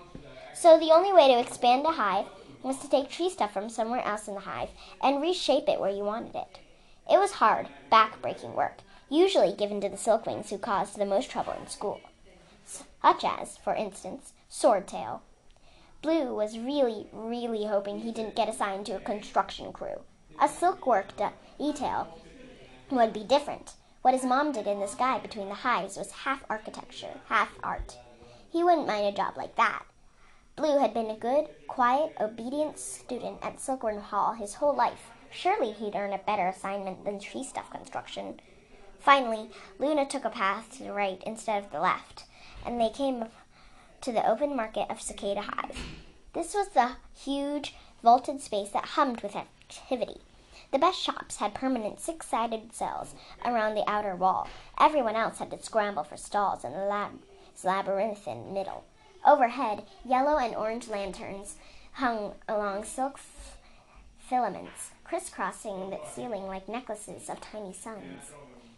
So the only way to expand a hive was to take tree stuff from somewhere else in the hive and reshape it where you wanted it. It was hard, back-breaking work, usually given to the silkwings who caused the most trouble in school, such as, for instance, Swordtail. Blue was really, really hoping he didn't get assigned to a construction crew. A silkwork detail would be different. What his mom did in the sky between the hives was half architecture, half art. He wouldn't mind a job like that. Blue had been a good, quiet, obedient student at Silkworm Hall his whole life. Surely he'd earn a better assignment than tree stuff construction. Finally, Luna took a path to the right instead of the left, and they came to the open market of Cicada Hive. This was the huge, vaulted space that hummed with activity. The best shops had permanent six sided cells around the outer wall. Everyone else had to scramble for stalls in the lab- labyrinthine middle. Overhead, yellow and orange lanterns hung along silk f- filaments, crisscrossing the ceiling like necklaces of tiny suns.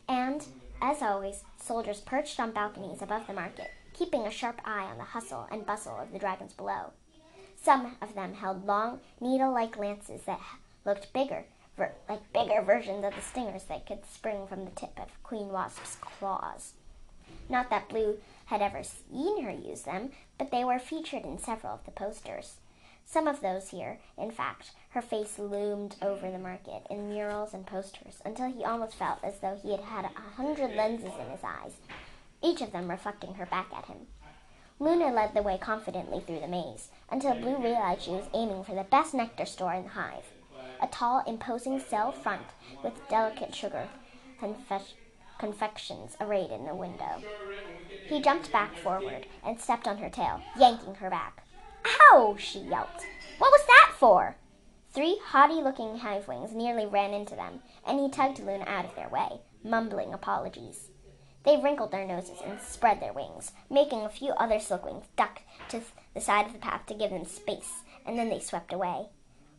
And, as always, soldiers perched on balconies above the market, keeping a sharp eye on the hustle and bustle of the dragons below. Some of them held long, needle like lances that looked bigger, ver- like bigger versions of the stingers that could spring from the tip of Queen Wasp's claws. Not that Blue had ever seen her use them, but they were featured in several of the posters. Some of those here, in fact, her face loomed over the market in murals and posters until he almost felt as though he had had a hundred lenses in his eyes, each of them reflecting her back at him. Luna led the way confidently through the maze until Blue realized she was aiming for the best nectar store in the hive a tall, imposing cell front with delicate sugar confe- confections arrayed in the window. He jumped back forward and stepped on her tail, yanking her back. Ow! she yelped. What was that for? Three haughty looking hive wings nearly ran into them, and he tugged Luna out of their way, mumbling apologies. They wrinkled their noses and spread their wings, making a few other silkwings duck to the side of the path to give them space, and then they swept away.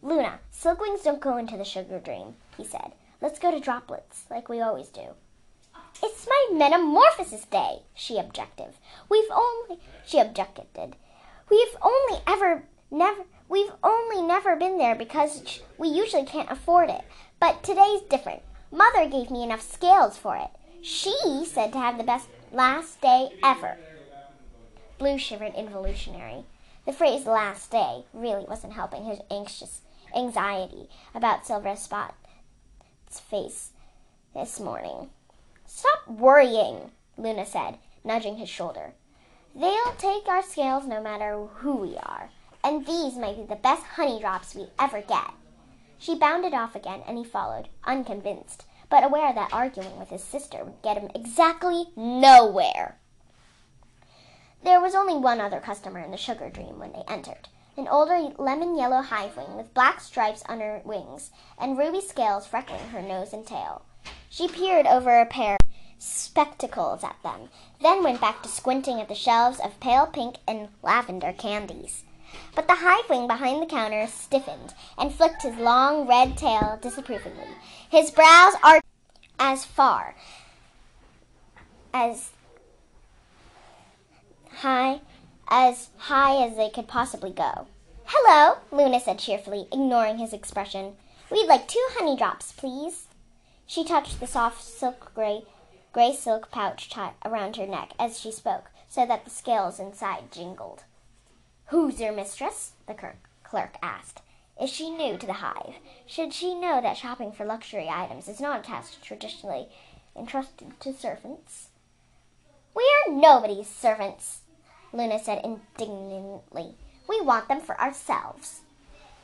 Luna, silkwings don't go into the sugar dream, he said. Let's go to droplets, like we always do. It's my metamorphosis day, she objected. We've only she objected. We've only ever never we've only never been there because we usually can't afford it. But today's different. Mother gave me enough scales for it. She said to have the best last day ever. Blue shivered involutionary. The phrase last day really wasn't helping his anxious anxiety about Silver Spot's face this morning. Stop worrying, Luna said, nudging his shoulder. They'll take our scales no matter who we are, and these might be the best honey drops we ever get. She bounded off again, and he followed, unconvinced, but aware that arguing with his sister would get him exactly nowhere. There was only one other customer in the sugar dream when they entered an older lemon yellow hive wing with black stripes on her wings and ruby scales freckling her nose and tail. She peered over a pair of spectacles at them, then went back to squinting at the shelves of pale pink and lavender candies. But the hive wing behind the counter stiffened and flicked his long red tail disapprovingly. His brows arched as far as high as high as they could possibly go. Hello, Luna said cheerfully, ignoring his expression. We'd like two honey drops, please. She touched the soft silk gray gray silk pouch around her neck as she spoke, so that the scales inside jingled. Who's your mistress? the clerk asked. Is she new to the hive? Should she know that shopping for luxury items is not a task traditionally entrusted to servants? We're nobody's servants, Luna said indignantly. We want them for ourselves.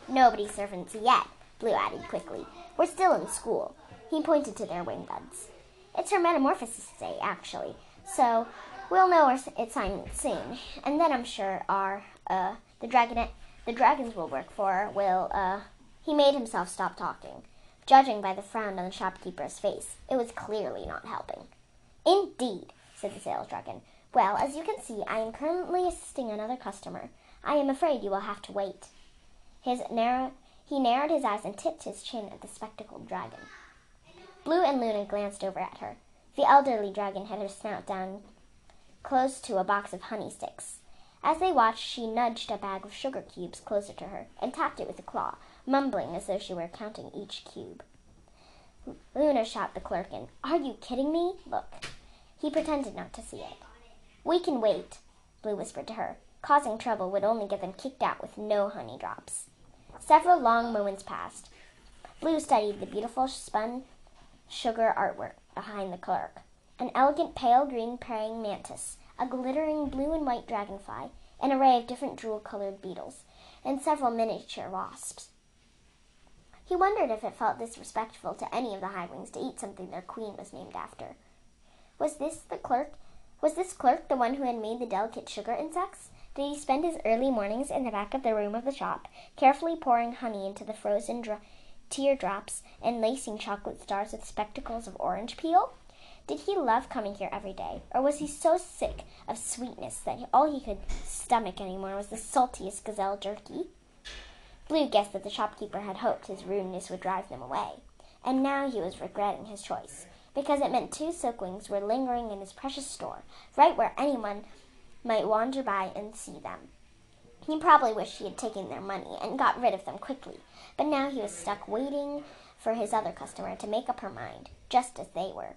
Nobody's servants yet, Blue added quickly. We're still in school. He pointed to their wing buds. It's her metamorphosis day, actually, so we'll know our assignment soon. And then I'm sure our, uh, the dragonet, the dragons we'll work for will, uh, he made himself stop talking. Judging by the frown on the shopkeeper's face, it was clearly not helping. Indeed, said the sales dragon. Well, as you can see, I am currently assisting another customer. I am afraid you will have to wait. His narrow, he narrowed his eyes and tipped his chin at the spectacled dragon. Blue and Luna glanced over at her. The elderly dragon had her snout down close to a box of honey sticks. As they watched, she nudged a bag of sugar cubes closer to her and tapped it with a claw, mumbling as though she were counting each cube. Luna shot the clerk in. Are you kidding me? Look. He pretended not to see it. We can wait, Blue whispered to her. Causing trouble would only get them kicked out with no honey drops. Several long moments passed. Blue studied the beautiful spun sugar artwork behind the clerk. An elegant pale green praying mantis, a glittering blue and white dragonfly, an array of different jewel colored beetles, and several miniature wasps. He wondered if it felt disrespectful to any of the hivewings to eat something their queen was named after. Was this the clerk? Was this clerk the one who had made the delicate sugar insects? Did he spend his early mornings in the back of the room of the shop, carefully pouring honey into the frozen dry, teardrops, and lacing chocolate stars with spectacles of orange peel? Did he love coming here every day, or was he so sick of sweetness that all he could stomach anymore was the saltiest gazelle jerky? Blue guessed that the shopkeeper had hoped his rudeness would drive them away, and now he was regretting his choice, because it meant two silkwings were lingering in his precious store, right where anyone might wander by and see them. He probably wished he had taken their money and got rid of them quickly, but now he was stuck waiting for his other customer to make up her mind, just as they were.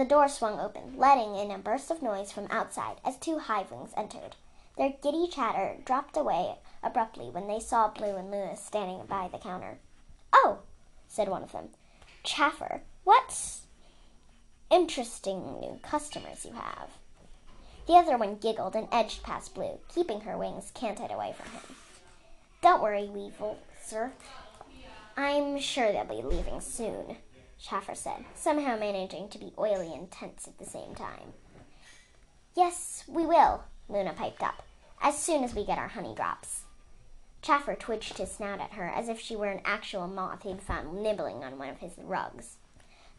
The door swung open, letting in a burst of noise from outside as two hivewings entered. Their giddy chatter dropped away abruptly when they saw Blue and Luna standing by the counter. Oh, said one of them. Chaffer, what interesting new customers you have. The other one giggled and edged past Blue, keeping her wings canted away from him. Don't worry, Weevil, sir. I'm sure they'll be leaving soon. Chaffer said, somehow managing to be oily and tense at the same time. Yes, we will, Luna piped up, as soon as we get our honey drops. Chaffer twitched his snout at her as if she were an actual moth he'd found nibbling on one of his rugs.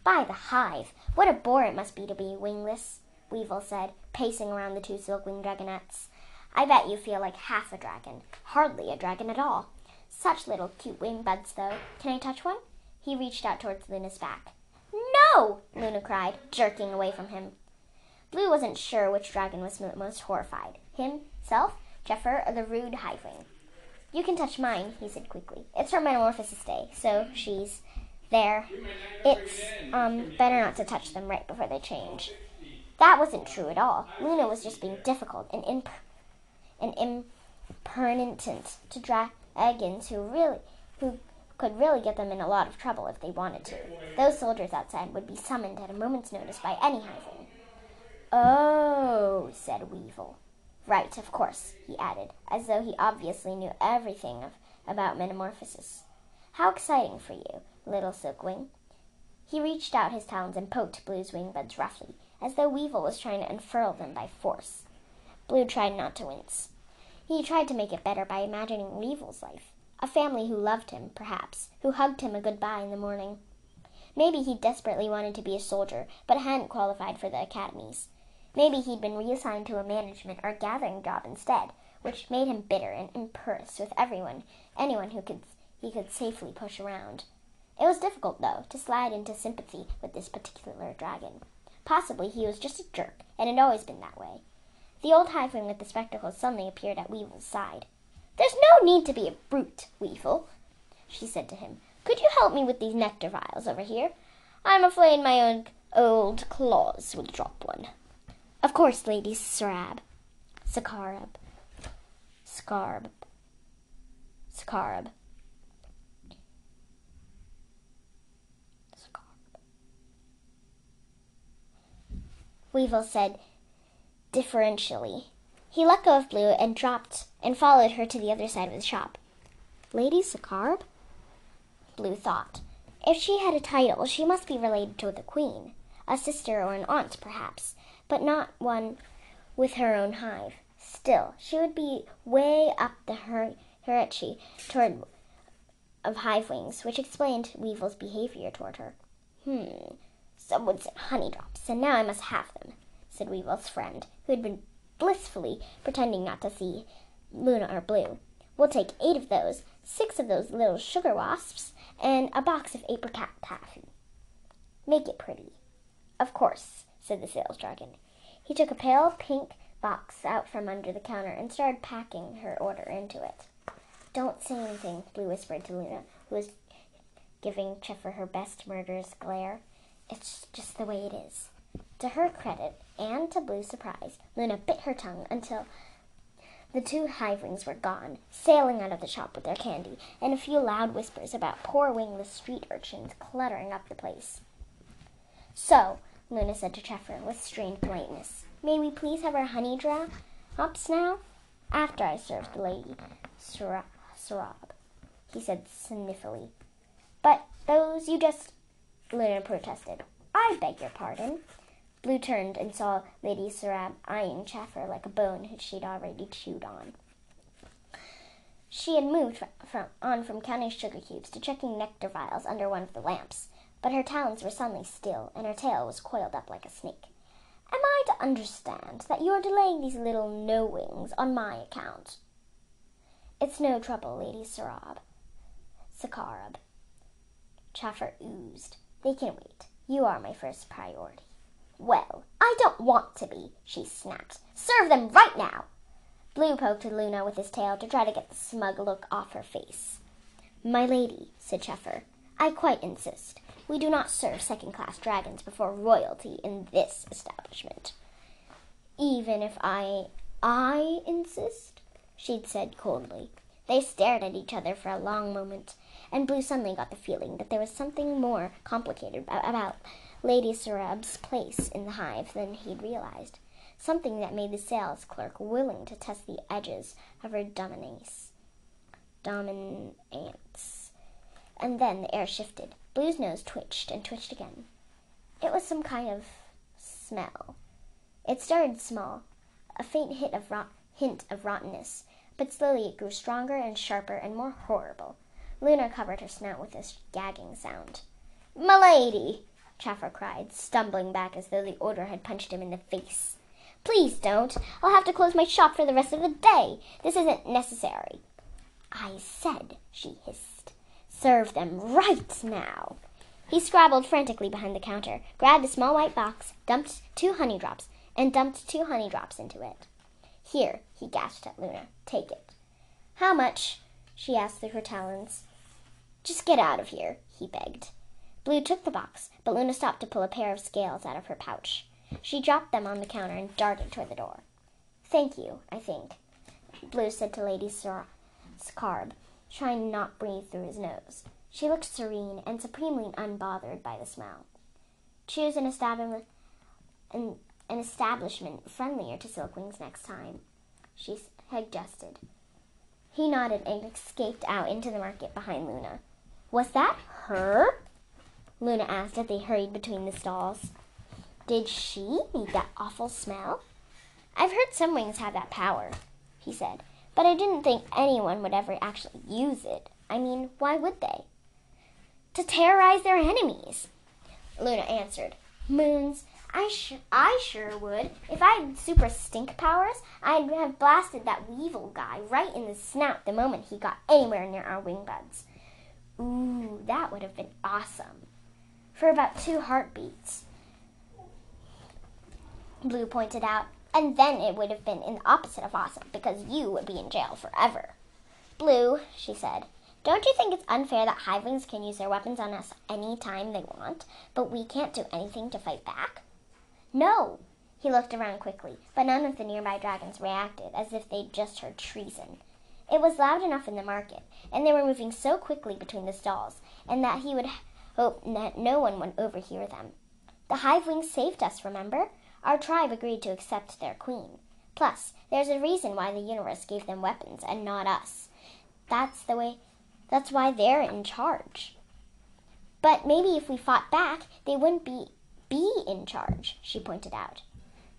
By the hive, what a bore it must be to be wingless, Weevil said, pacing around the two silkwing dragonettes. I bet you feel like half a dragon, hardly a dragon at all. Such little cute wing buds, though. Can I touch one? He reached out towards Luna's back. No! Luna cried, jerking away from him. Blue wasn't sure which dragon was most horrified himself, Chaffer, or the rude Hivewing. You can touch mine, he said quickly. It's her Metamorphosis Day, so she's there. It's um better not to touch them right before they change. That wasn't true at all. Luna was just being difficult and imp- and impertinent to dragons who really who could really get them in a lot of trouble if they wanted to. Those soldiers outside would be summoned at a moment's notice by any Hivewing. Oh, said Weevil. Right, of course, he added, as though he obviously knew everything of, about metamorphosis. How exciting for you, little Silkwing. He reached out his talons and poked Blue's wing buds roughly, as though Weevil was trying to unfurl them by force. Blue tried not to wince. He tried to make it better by imagining Weevil's life. A family who loved him, perhaps, who hugged him a goodbye in the morning. Maybe he desperately wanted to be a soldier, but hadn't qualified for the academies. Maybe he'd been reassigned to a management or gathering job instead, which made him bitter and imperious with everyone, anyone who could he could safely push around. It was difficult, though, to slide into sympathy with this particular dragon. Possibly he was just a jerk, and had always been that way. The old Hivewing with the spectacles suddenly appeared at Weevil's side. There's no need to be a brute, Weevil, she said to him. Could you help me with these nectar vials over here? I'm afraid my own old claws will drop one. Of course, Lady Sarab. Sakarab. Scarb. Scarb. Weevil said deferentially. He let go of Blue and dropped and followed her to the other side of the shop. Lady Sakarb? Blue thought. If she had a title, she must be related to the queen, a sister or an aunt, perhaps, but not one with her own hive. Still, she would be way up the hier- hierarchy toward of hive wings, which explained Weevil's behavior toward her. Hmm, someone said honey drops, and now I must have them, said Weevil's friend, who had been blissfully pretending not to see Luna are Blue. We'll take eight of those, six of those little sugar wasps, and a box of apricot taffy. Make it pretty. Of course, said the sales dragon. He took a pale pink box out from under the counter and started packing her order into it. Don't say anything, Blue whispered to Luna, who was giving Chaffer her best murderous glare. It's just the way it is. To her credit, and to Blue's surprise, Luna bit her tongue until the two hivewings were gone, sailing out of the shop with their candy, and a few loud whispers about poor wingless street urchins cluttering up the place. So, Luna said to Chaffer with strained politeness, may we please have our honey drops now? After I serve the lady Sarab, he said sniffily. But those you just... Luna protested. I beg your pardon. Blue turned and saw Lady Sarab eyeing Chaffer like a bone she'd already chewed on. She had moved from, on from counting sugar cubes to checking nectar vials under one of the lamps, but her talons were suddenly still, and her tail was coiled up like a snake. Am I to understand that you are delaying these little knowings on my account? It's no trouble, Lady Sarab. Sakarab. Chaffer oozed. They can wait. You are my first priority. Well, I don't want to be, she snapped. Serve them right now. Blue poked Luna with his tail to try to get the smug look off her face. My lady, said Chaffer, I quite insist. We do not serve second class dragons before royalty in this establishment. Even if I I insist, she'd said coldly. They stared at each other for a long moment, and Blue suddenly got the feeling that there was something more complicated about Lady Sarab's place in the hive than he'd realized. Something that made the sales clerk willing to test the edges of her dominance. Dominance. And then the air shifted. Blue's nose twitched and twitched again. It was some kind of smell. It started small, a faint hint of, rot- hint of rottenness, but slowly it grew stronger and sharper and more horrible. Luna covered her snout with a gagging sound. Milady! Chaffer cried, stumbling back as though the order had punched him in the face. Please don't. I'll have to close my shop for the rest of the day. This isn't necessary. I said, she hissed. Serve them right now. He scrabbled frantically behind the counter, grabbed a small white box, dumped two honey drops, and dumped two honey drops into it. Here, he gasped at Luna. Take it. How much? she asked through her talons. Just get out of here, he begged. Blue took the box, but Luna stopped to pull a pair of scales out of her pouch. She dropped them on the counter and darted toward the door. Thank you, I think, Blue said to Lady Scarb, trying not to breathe through his nose. She looked serene and supremely unbothered by the smell. Choose an establishment, an, an establishment friendlier to Silkwings next time, she suggested. He nodded and escaped out into the market behind Luna. Was that her? Luna asked as they hurried between the stalls. Did she need that awful smell? I've heard some wings have that power, he said, but I didn't think anyone would ever actually use it. I mean, why would they? To terrorize their enemies, Luna answered. Moons, I, sh- I sure would. If I had super stink powers, I'd have blasted that weevil guy right in the snout the moment he got anywhere near our wing buds. Ooh, that would have been awesome. For about two heartbeats. Blue pointed out, and then it would have been in the opposite of awesome because you would be in jail forever. Blue, she said, don't you think it's unfair that Hivewings can use their weapons on us any time they want, but we can't do anything to fight back? No. He looked around quickly, but none of the nearby dragons reacted as if they'd just heard treason. It was loud enough in the market, and they were moving so quickly between the stalls, and that he would hope that no one would overhear them. The hive wings saved us, remember? Our tribe agreed to accept their queen. Plus, there's a reason why the universe gave them weapons and not us. That's the way that's why they're in charge. But maybe if we fought back, they wouldn't be be in charge, she pointed out.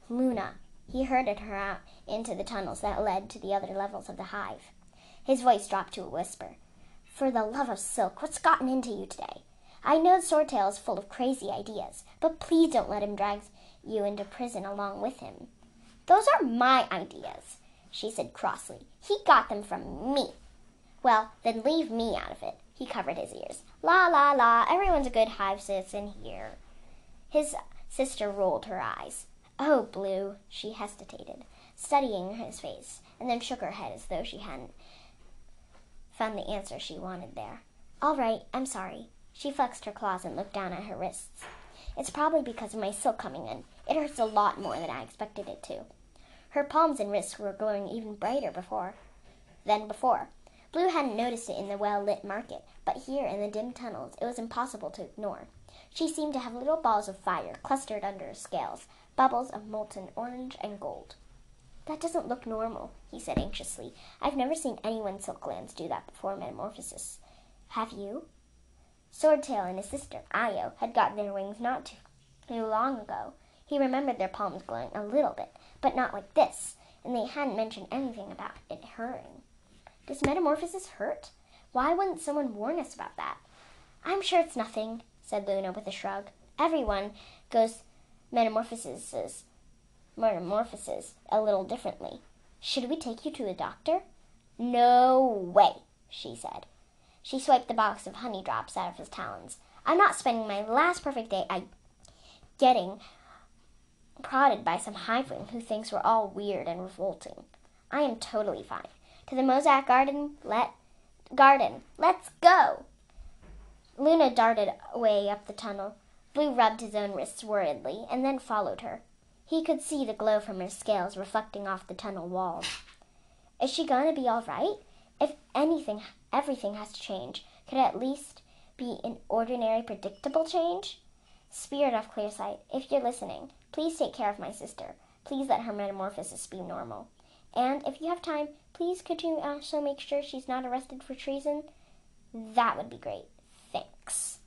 Luna, he herded her out into the tunnels that led to the other levels of the hive. His voice dropped to a whisper. For the love of silk, what's gotten into you today? I know Swordtail is full of crazy ideas, but please don't let him drag you into prison along with him. Those are my ideas, she said crossly. He got them from me. Well, then leave me out of it. He covered his ears. La la la, everyone's a good hive citizen here. His sister rolled her eyes. Oh, Blue, she hesitated, studying his face, and then shook her head as though she hadn't found the answer she wanted there. All right, I'm sorry. She flexed her claws and looked down at her wrists. It's probably because of my silk coming in. It hurts a lot more than I expected it to. Her palms and wrists were glowing even brighter before than before. Blue hadn't noticed it in the well lit market, but here in the dim tunnels it was impossible to ignore. She seemed to have little balls of fire clustered under her scales, bubbles of molten orange and gold. That doesn't look normal, he said anxiously. I've never seen anyone's silk glands do that before metamorphosis. Have you? Swordtail and his sister, Io, had gotten their wings not too long ago. He remembered their palms glowing a little bit, but not like this, and they hadn't mentioned anything about it hurting. Does metamorphosis hurt? Why wouldn't someone warn us about that? I'm sure it's nothing, said Luna with a shrug. Everyone goes metamorphoses metamorphoses a little differently. Should we take you to a doctor? No way, she said. She swiped the box of honey drops out of his talons. I'm not spending my last perfect day I getting prodded by some hiveling who thinks we're all weird and revolting. I am totally fine. To the mosaic garden, let garden. Let's go. Luna darted away up the tunnel. Blue rubbed his own wrists worriedly and then followed her. He could see the glow from her scales reflecting off the tunnel walls. Is she going to be all right? If anything, everything has to change. Could it at least be an ordinary, predictable change? Spirit of Clearsight, if you're listening, please take care of my sister. Please let her metamorphosis be normal. And if you have time, please could you also make sure she's not arrested for treason? That would be great. Thanks.